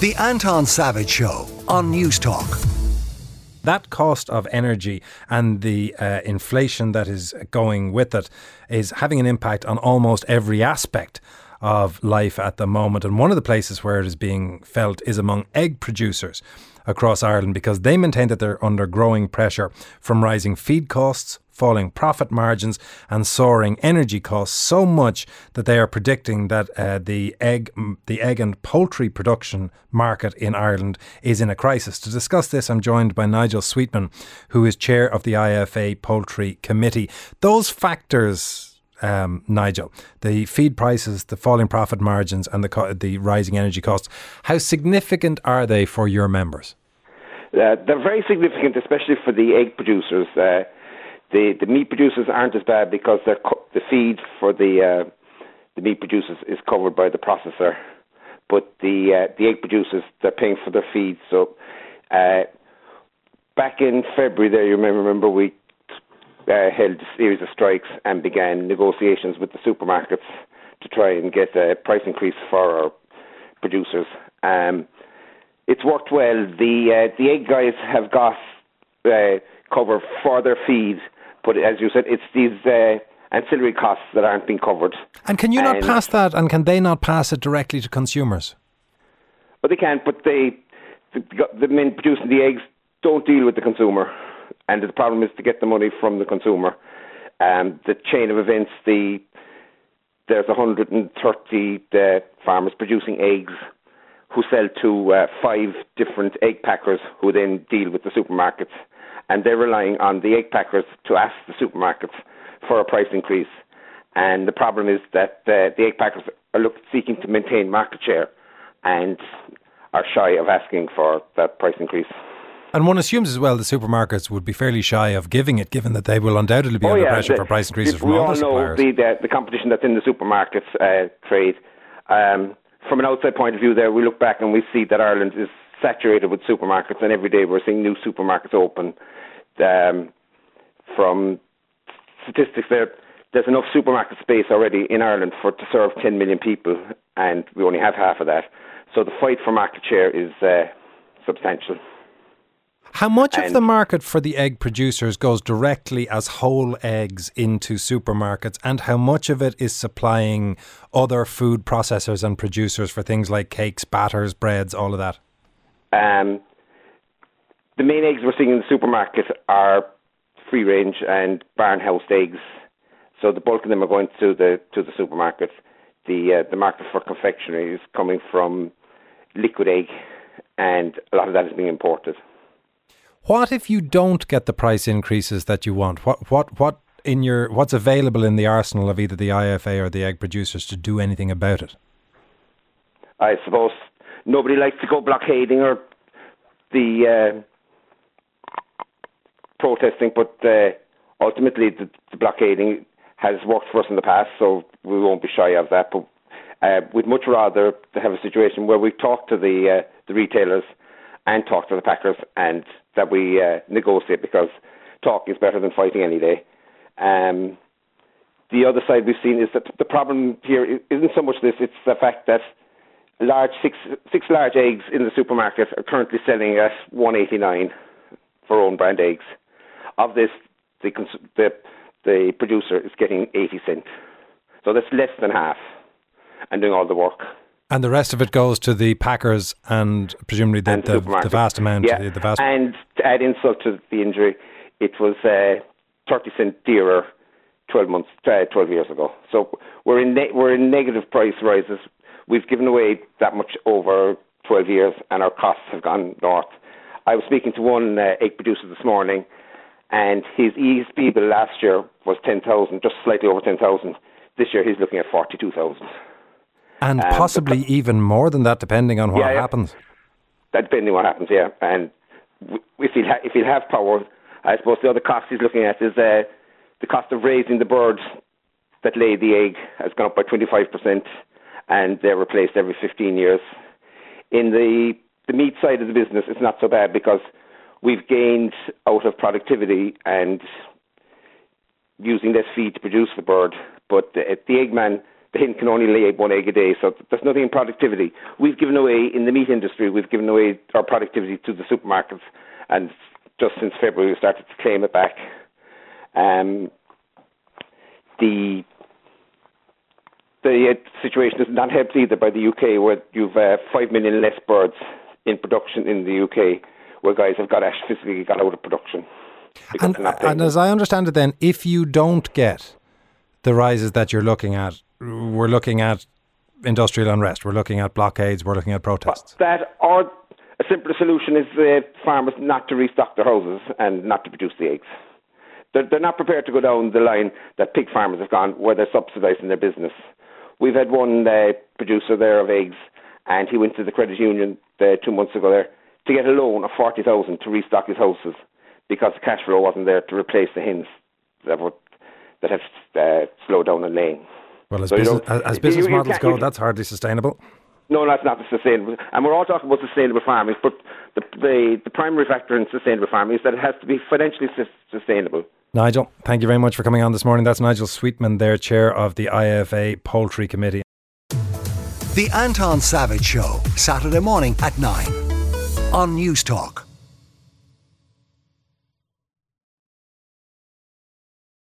The Anton Savage Show on Newstalk. That cost of energy and the uh, inflation that is going with it is having an impact on almost every aspect of life at the moment. And one of the places where it is being felt is among egg producers across Ireland because they maintain that they're under growing pressure from rising feed costs, falling profit margins, and soaring energy costs so much that they are predicting that uh, the egg, the egg and poultry production market in Ireland is in a crisis. To discuss this, I'm joined by Nigel Sweetnam, who is chair of the IFA Poultry Committee. Those factors um, Nigel, the feed prices, the falling profit margins, and the co- the rising energy costs. How significant are they for your members? Uh, they're very significant, especially for the egg producers. Uh, the the meat producers aren't as bad because co- the feed for the uh, the meat producers is covered by the processor, but the uh, the egg producers they're paying for their feed. So uh, back in February, there you may remember we uh, held a series of strikes and began negotiations with the supermarkets to try and get a price increase for our producers. Um, it's worked well. The uh, the egg guys have got uh, cover for their feed, but as you said, it's these uh, ancillary costs that aren't being covered. And can you not pass that? And can they not pass it directly to consumers? Well, they can, but they the, the men producing the eggs don't deal with the consumer and the problem is to get the money from the consumer. Um, the chain of events, the there's 130 uh, farmers producing eggs who sell to uh, five different egg packers who then deal with the supermarkets. And they're relying on the egg packers to ask the supermarkets for a price increase. And the problem is that uh, the egg packers are look, seeking to maintain market share and are shy of asking for that price increase. And one assumes as well the supermarkets would be fairly shy of giving it, given that they will undoubtedly be oh, under yeah, pressure the, for price increases from all the suppliers. We all know the, the, competition that's in the supermarkets uh, trade. Um, from an outside point of view, there we look back and we see that Ireland is saturated with supermarkets, and every day we're seeing new supermarkets open. Um, from statistics there, there's enough supermarket space already in Ireland for to serve 10 million people, and we only have half of that. So the fight for market share is uh, substantial. How much and of the market for the egg producers goes directly as whole eggs into supermarkets, and how much of it is supplying other food processors and producers for things like cakes, batters, breads, all of that? Um, the main eggs we're seeing in the supermarket are free range and barn house eggs. So the bulk of them are going to the to the supermarket. The uh, the market for confectionery is coming from liquid egg, and a lot of that is being imported. What if you don't get the price increases that you want? What what what in your what's available in the arsenal of either the IFA or the egg producers to do anything about it? I suppose nobody likes to go blockading or the uh, protesting, but uh, ultimately the, the, blockading has worked for us in the past, so we won't be shy of that. But uh, we'd much rather have a situation where we talk to the uh, the retailers and talk to the Packers and that we uh, negotiate because talk is better than fighting any day. Um, the other side we've seen is that the problem here isn't so much this; it's the fact that large six six large eggs in the supermarket are currently selling at one eighty nine for own brand eggs. Of this, the the the producer is getting eighty cent, so that's less than half, and doing all the work. And the rest of it goes to the packers and presumably the, and the, the, vast amount. Yeah. The vast and to add insult to the injury, it was uh, 30 cent dearer 12 months, uh, 12 years ago. So we're in, ne- we're in negative price rises. We've given away that much over 12 years and our costs have gone north. I was speaking to one uh, egg producer this morning and his ESB bill last year was 10,000, just slightly over 10,000. This year he's looking at 42,000. And um, possibly even more than that, depending on what yeah, happens. That depending on what happens, yeah. And if he'll, ha- if he'll have power, I suppose the other cost he's looking at is uh, the cost of raising the birds that lay the egg has gone up by 25%, and they're replaced every 15 years. In the, the meat side of the business, it's not so bad because we've gained out of productivity and using less feed to produce the bird. But the, the eggman the hen can only lay one egg a day, so there's nothing in productivity. We've given away, in the meat industry, we've given away our productivity to the supermarkets, and just since February we started to claim it back. Um, the the situation is not helped either by the UK, where you've uh, five million less birds in production in the UK, where guys have got actually physically got out of production. And, and as I understand it, then, if you don't get the rises that you're looking at, we're looking at industrial unrest, we're looking at blockades, we're looking at protests. That or a simpler solution is uh, farmers not to restock their houses and not to produce the eggs. They're, they're not prepared to go down the line that pig farmers have gone, where they're subsidising their business. We've had one uh, producer there of eggs, and he went to the credit union uh, two months ago there to get a loan of forty thousand to restock his houses because the cash flow wasn't there to replace the hens that were that have uh, slowed down in laying. Well, as so business, as, as business you, you models go, that's hardly sustainable. No, that's not sustainable. And we're all talking about sustainable farming, but the, the, the primary factor in sustainable farming is that it has to be financially sustainable. Nigel, thank you very much for coming on this morning. That's Nigel Sweetnam, there, chair of the IFA Poultry Committee. The Anton Savage Show, Saturday morning at 9 on Newstalk.